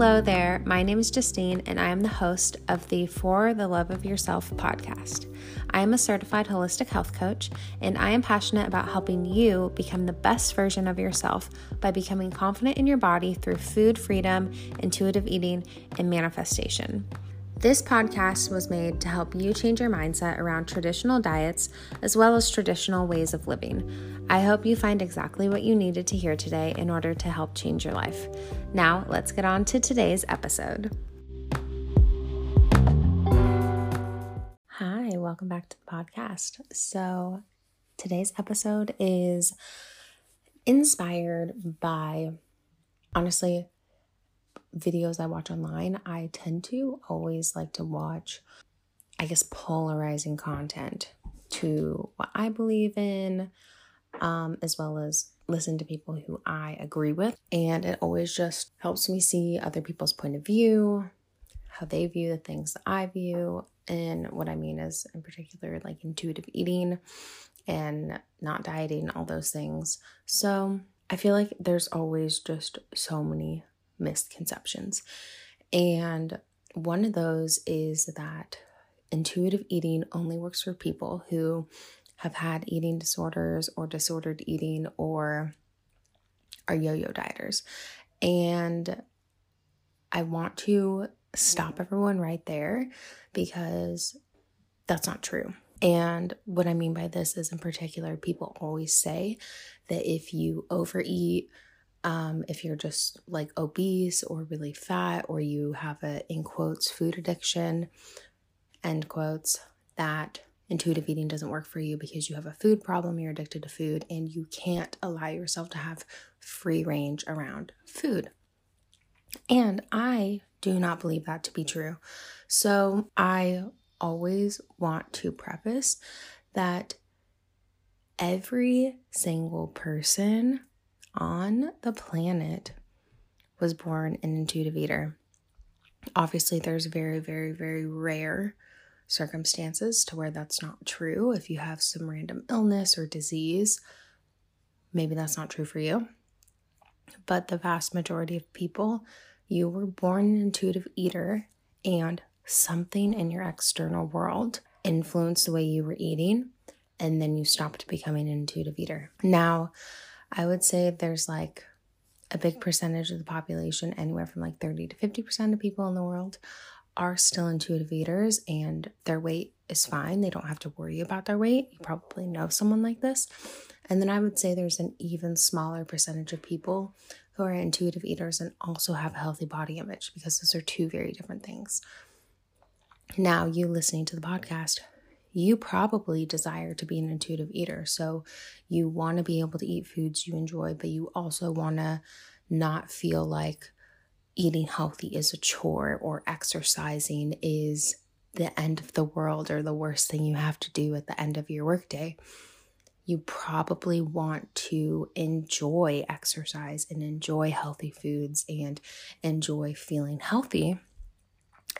Hello there. My name is Justine, and I am the host of the For the Love of Yourself podcast. I am a certified holistic health coach, and I am passionate about helping you become the best version of yourself by becoming confident in your body through food freedom, intuitive eating, and manifestation. This podcast was made to help you change your mindset around traditional diets as well as traditional ways of living. I hope you find exactly what you needed to hear today in order to help change your life. Now, let's get on to today's episode. Hi, welcome back to the podcast. So, today's episode is inspired by honestly videos I watch online, I tend to always like to watch, I guess, polarizing content to what I believe in, um, as well as listen to people who I agree with. And it always just helps me see other people's point of view, how they view the things that I view. And what I mean is, in particular, like intuitive eating and not dieting, all those things. So I feel like there's always just so many misconceptions. And one of those is that intuitive eating only works for people who have had eating disorders or disordered eating or are yo yo dieters. And I want to stop mm-hmm. everyone right there because that's not true. And what I mean by this is, in particular, people always say that if you overeat, um, if you're just like obese or really fat, or you have a, in quotes, food addiction, end quotes, that intuitive eating doesn't work for you because you have a food problem, you're addicted to food, and you can't allow yourself to have free range around food. And I do not believe that to be true. So I always want to preface that every single person on the planet was born an intuitive eater. Obviously, there's very, very, very rare circumstances to where that's not true. If you have some random illness or disease, maybe that's not true for you. But the vast majority of people, you were born an intuitive eater, and something in your external world influenced the way you were eating, and then you stopped becoming an intuitive eater. Now, I would say there's like a big percentage of the population, anywhere from like 30 to 50% of people in the world, are still intuitive eaters and their weight is fine. They don't have to worry about their weight. You probably know someone like this. And then I would say there's an even smaller percentage of people who are intuitive eaters and also have a healthy body image because those are two very different things. Now, you listening to the podcast, you probably desire to be an intuitive eater. So you want to be able to eat foods you enjoy, but you also want to not feel like eating healthy is a chore or exercising is the end of the world or the worst thing you have to do at the end of your workday. You probably want to enjoy exercise and enjoy healthy foods and enjoy feeling healthy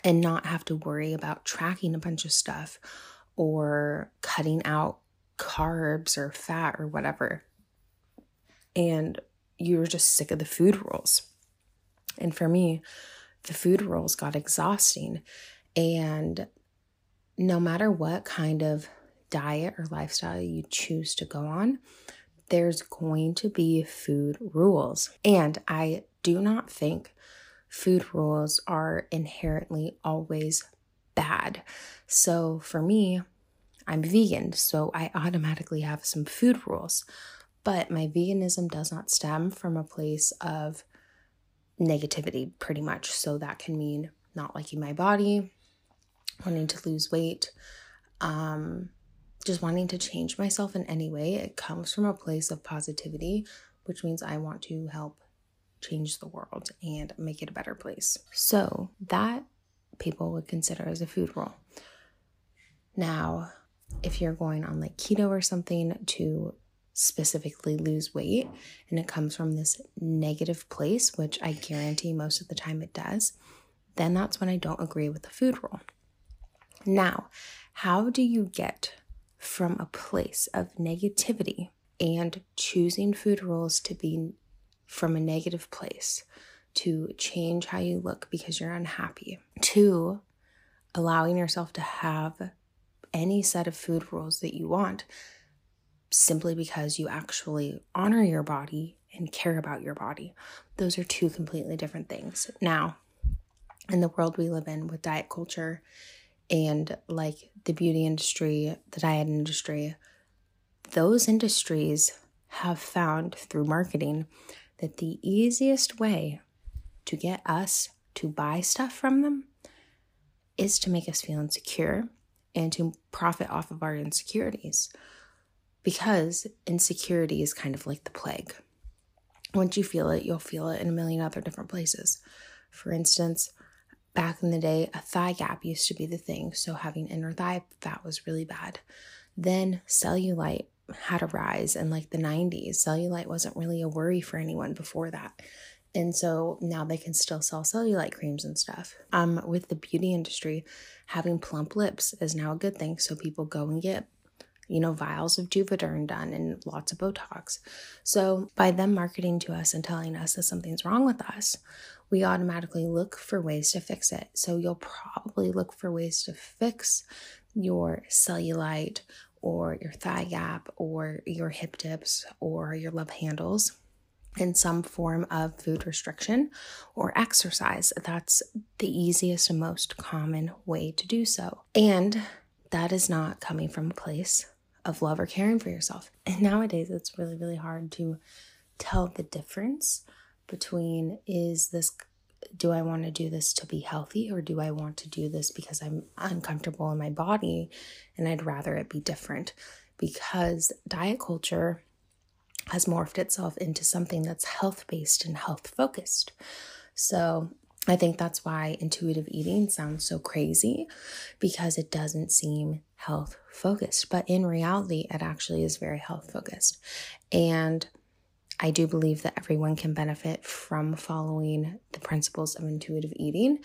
and not have to worry about tracking a bunch of stuff or cutting out carbs or fat or whatever. And you're just sick of the food rules. And for me, the food rules got exhausting. And no matter what kind of diet or lifestyle you choose to go on, there's going to be food rules. And I do not think food rules are inherently always bad. So for me, I'm vegan, so I automatically have some food rules. But my veganism does not stem from a place of negativity, pretty much. So that can mean not liking my body, wanting to lose weight, um, just wanting to change myself in any way. It comes from a place of positivity, which means I want to help change the world and make it a better place. So that people would consider as a food rule. Now, if you're going on like keto or something to specifically lose weight and it comes from this negative place, which I guarantee most of the time it does, then that's when I don't agree with the food rule. Now, how do you get from a place of negativity and choosing food rules to be from a negative place to change how you look because you're unhappy, to allowing yourself to have any set of food rules that you want simply because you actually honor your body and care about your body. Those are two completely different things. Now, in the world we live in with diet culture and like the beauty industry, the diet industry, those industries have found through marketing that the easiest way to get us to buy stuff from them is to make us feel insecure and to profit off of our insecurities. Because insecurity is kind of like the plague. Once you feel it, you'll feel it in a million other different places. For instance, back in the day, a thigh gap used to be the thing. So having inner thigh fat was really bad. Then cellulite had a rise in like the 90s. Cellulite wasn't really a worry for anyone before that. And so now they can still sell cellulite creams and stuff. Um, with the beauty industry, having plump lips is now a good thing. So people go and get, you know, vials of Juvederm done and lots of Botox. So by them marketing to us and telling us that something's wrong with us, we automatically look for ways to fix it. So you'll probably look for ways to fix your cellulite or your thigh gap or your hip dips or your love handles in some form of food restriction or exercise. That's the easiest and most common way to do so. And that is not coming from a place of love or caring for yourself. And nowadays, it's really, really hard to tell the difference between is this do I want to do this to be healthy or do I want to do this because I'm uncomfortable in my body and I'd rather it be different? Because diet culture has morphed itself into something that's health based and health focused. So I think that's why intuitive eating sounds so crazy because it doesn't seem health focused. But in reality, it actually is very health focused. And I do believe that everyone can benefit from following the principles of intuitive eating.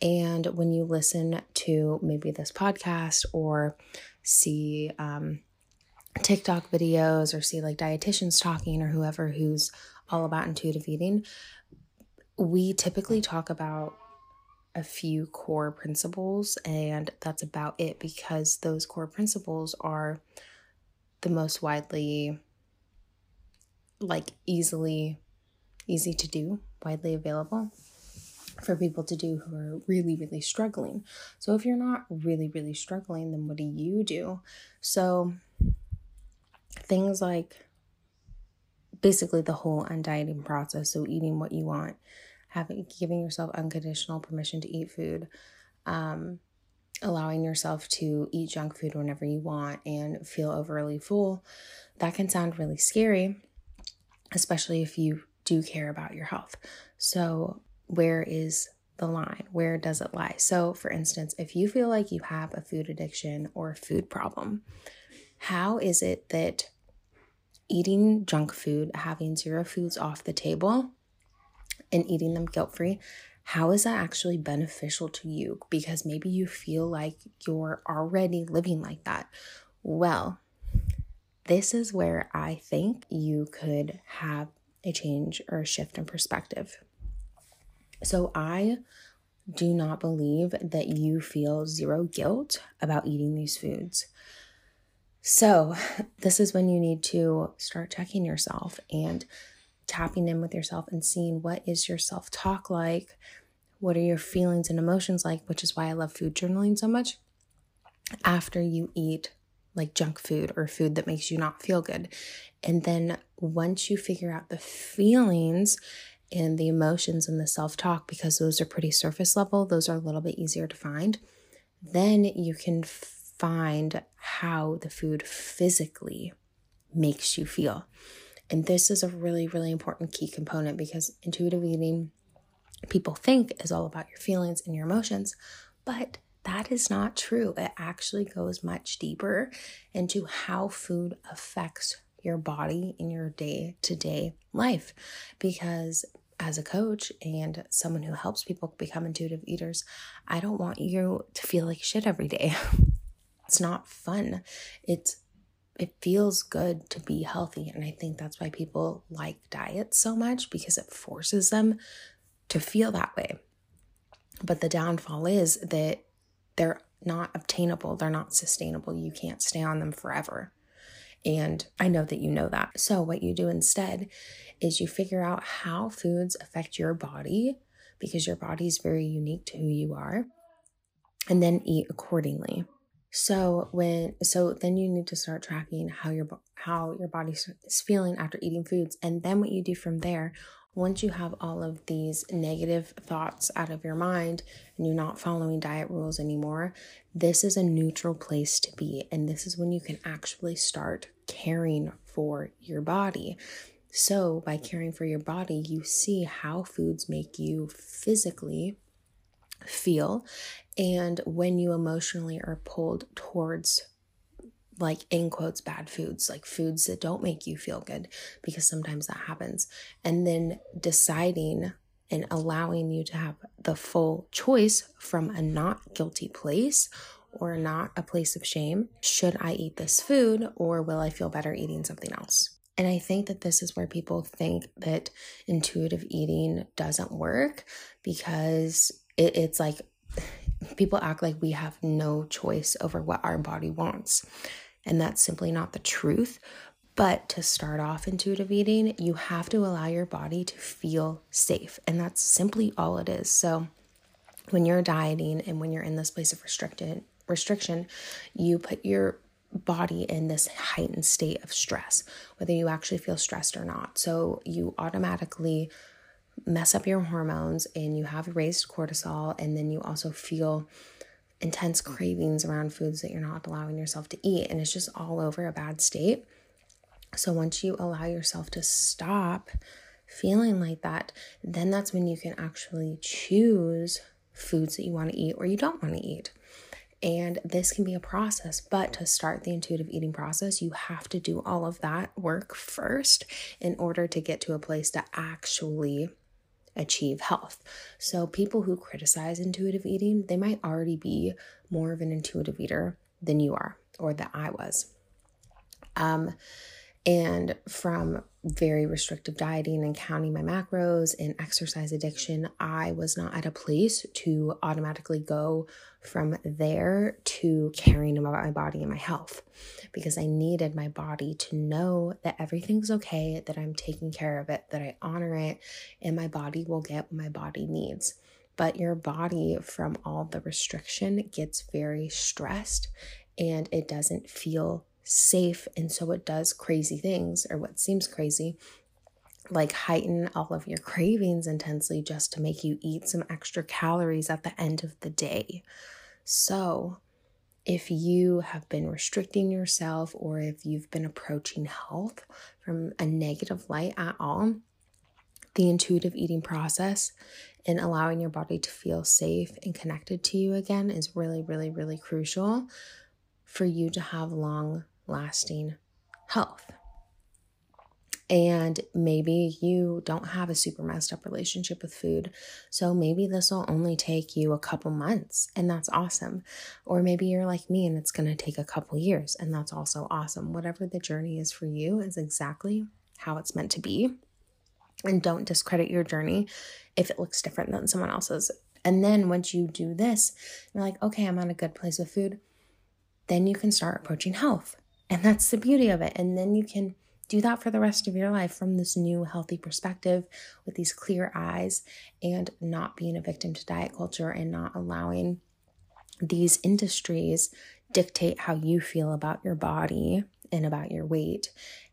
And when you listen to maybe this podcast or see um, TikTok videos or see like dietitians talking or whoever who's all about intuitive eating, we typically talk about a few core principles, and that's about it because those core principles are the most widely like easily easy to do, widely available for people to do who are really, really struggling. So if you're not really, really struggling, then what do you do? So things like basically the whole undieting process. So eating what you want, having giving yourself unconditional permission to eat food, um, allowing yourself to eat junk food whenever you want and feel overly full. That can sound really scary especially if you do care about your health. So, where is the line? Where does it lie? So, for instance, if you feel like you have a food addiction or a food problem, how is it that eating junk food, having zero foods off the table, and eating them guilt free, how is that actually beneficial to you? Because maybe you feel like you're already living like that. Well, this is where I think you could have a change or a shift in perspective. So I do not believe that you feel zero guilt about eating these foods. So, this is when you need to start checking yourself and tapping in with yourself and seeing what is your self talk like? What are your feelings and emotions like? Which is why I love food journaling so much. After you eat like junk food or food that makes you not feel good. And then once you figure out the feelings and the emotions and the self talk, because those are pretty surface level, those are a little bit easier to find, then you can find how the food physically makes you feel. And this is a really, really important key component because intuitive eating, people think, is all about your feelings and your emotions, but that is not true. It actually goes much deeper into how food affects your body in your day to day life. Because as a coach and someone who helps people become intuitive eaters, I don't want you to feel like shit every day. it's not fun. It's it feels good to be healthy and I think that's why people like diets so much because it forces them to feel that way. But the downfall is that they're not obtainable, they're not sustainable. You can't stay on them forever. And I know that you know that. So, what you do instead is you figure out how foods affect your body because your body is very unique to who you are, and then eat accordingly. So when so then you need to start tracking how your how your body is feeling after eating foods and then what you do from there once you have all of these negative thoughts out of your mind and you're not following diet rules anymore, this is a neutral place to be. And this is when you can actually start caring for your body. So, by caring for your body, you see how foods make you physically feel. And when you emotionally are pulled towards like in quotes bad foods like foods that don't make you feel good because sometimes that happens and then deciding and allowing you to have the full choice from a not guilty place or not a place of shame should i eat this food or will i feel better eating something else and I think that this is where people think that intuitive eating doesn't work because it, it's like people act like we have no choice over what our body wants and that's simply not the truth. But to start off intuitive eating, you have to allow your body to feel safe, and that's simply all it is. So, when you're dieting and when you're in this place of restricted restriction, you put your body in this heightened state of stress, whether you actually feel stressed or not. So, you automatically mess up your hormones and you have raised cortisol, and then you also feel intense cravings around foods that you're not allowing yourself to eat. And it's just all over a bad state. So once you allow yourself to stop feeling like that, then that's when you can actually choose foods that you want to eat or you don't want to eat. And this can be a process, but to start the intuitive eating process, you have to do all of that work first in order to get to a place to actually achieve health. So, people who criticize intuitive eating, they might already be more of an intuitive eater than you are or that I was. Um, and from very restrictive dieting and counting my macros and exercise addiction, I was not at a place to automatically go from there to caring about my body and my health because I needed my body to know that everything's okay, that I'm taking care of it, that I honor it, and my body will get what my body needs. But your body, from all the restriction, gets very stressed and it doesn't feel safe. And so it does crazy things, or what seems crazy, like heighten all of your cravings intensely just to make you eat some extra calories at the end of the day. So, if you have been restricting yourself or if you've been approaching health from a negative light at all, the intuitive eating process and allowing your body to feel safe and connected to you again is really, really, really crucial for you to have long lasting health. And maybe you don't have a super messed up relationship with food. So maybe this will only take you a couple months, and that's awesome. Or maybe you're like me and it's going to take a couple years, and that's also awesome. Whatever the journey is for you is exactly how it's meant to be. And don't discredit your journey if it looks different than someone else's. And then once you do this, you're like, okay, I'm on a good place with food. Then you can start approaching health and that's the beauty of it. And then you can do that for the rest of your life from this new healthy perspective with these clear eyes and not being a victim to diet culture and not allowing these industries dictate how you feel about your body and about your weight.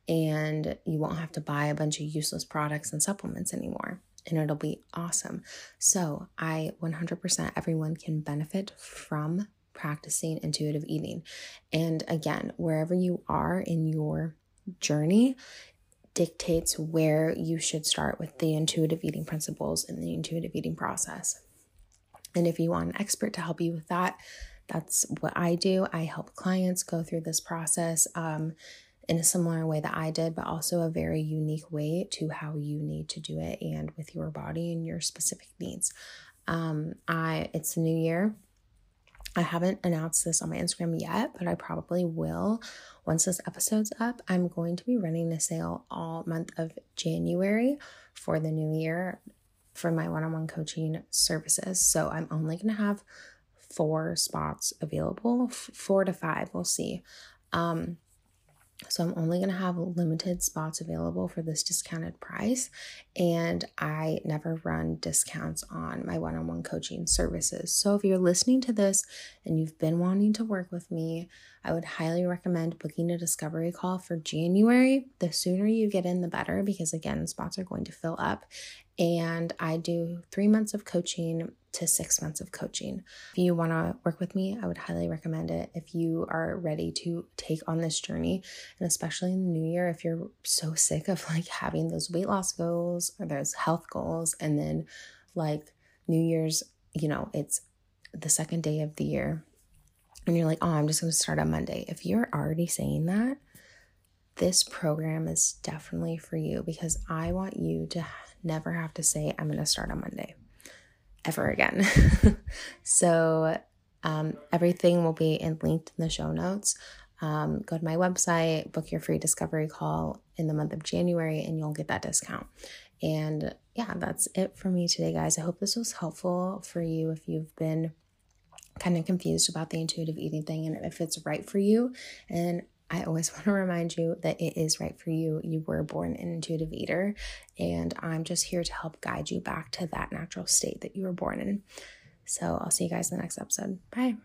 And you won't have to buy a bunch of useless products and supplements anymore. And it'll be awesome. So, I 100% everyone can benefit from practicing intuitive eating. And again, wherever you are in your journey dictates where you should start with the intuitive eating principles and the intuitive eating process. And if you want an expert to help you with that, that's what I do. I help clients go through this process um, in a similar way that I did, but also a very unique way to how you need to do it and with your body and your specific needs. Um, I it's the new year. I haven't announced this on my Instagram yet, but I probably will once this episode's up. I'm going to be running a sale all month of January for the new year. for my one on one coaching services. So I'm only going to have four spots available, four to five, we'll see. Um, so I'm only going to have limited spots available for this discounted price. And I never run discounts on my one on one coaching services. So if you're listening to this and you've been wanting to work with me, I would highly recommend booking a discovery call for January. The sooner you get in, the better, because again, spots are going to fill up. And I do three months of coaching to six months of coaching. If you want to work with me, I would highly recommend it. If you are ready to take on this journey, and especially in the new year, if you're so sick of like having those weight loss goals or those health goals, and then like New Year's, you know, it's the second day of the year, and you're like, oh, I'm just going to start on Monday. If you're already saying that, this program is definitely for you because I want you to never have to say, I'm going to start on Monday ever again. so um, everything will be in, linked in the show notes. Um, go to my website, book your free discovery call in the month of January, and you'll get that discount. And yeah, that's it for me today, guys. I hope this was helpful for you if you've been kind of confused about the intuitive eating thing and if it's right for you. And I always want to remind you that it is right for you. You were born an intuitive eater, and I'm just here to help guide you back to that natural state that you were born in. So I'll see you guys in the next episode. Bye.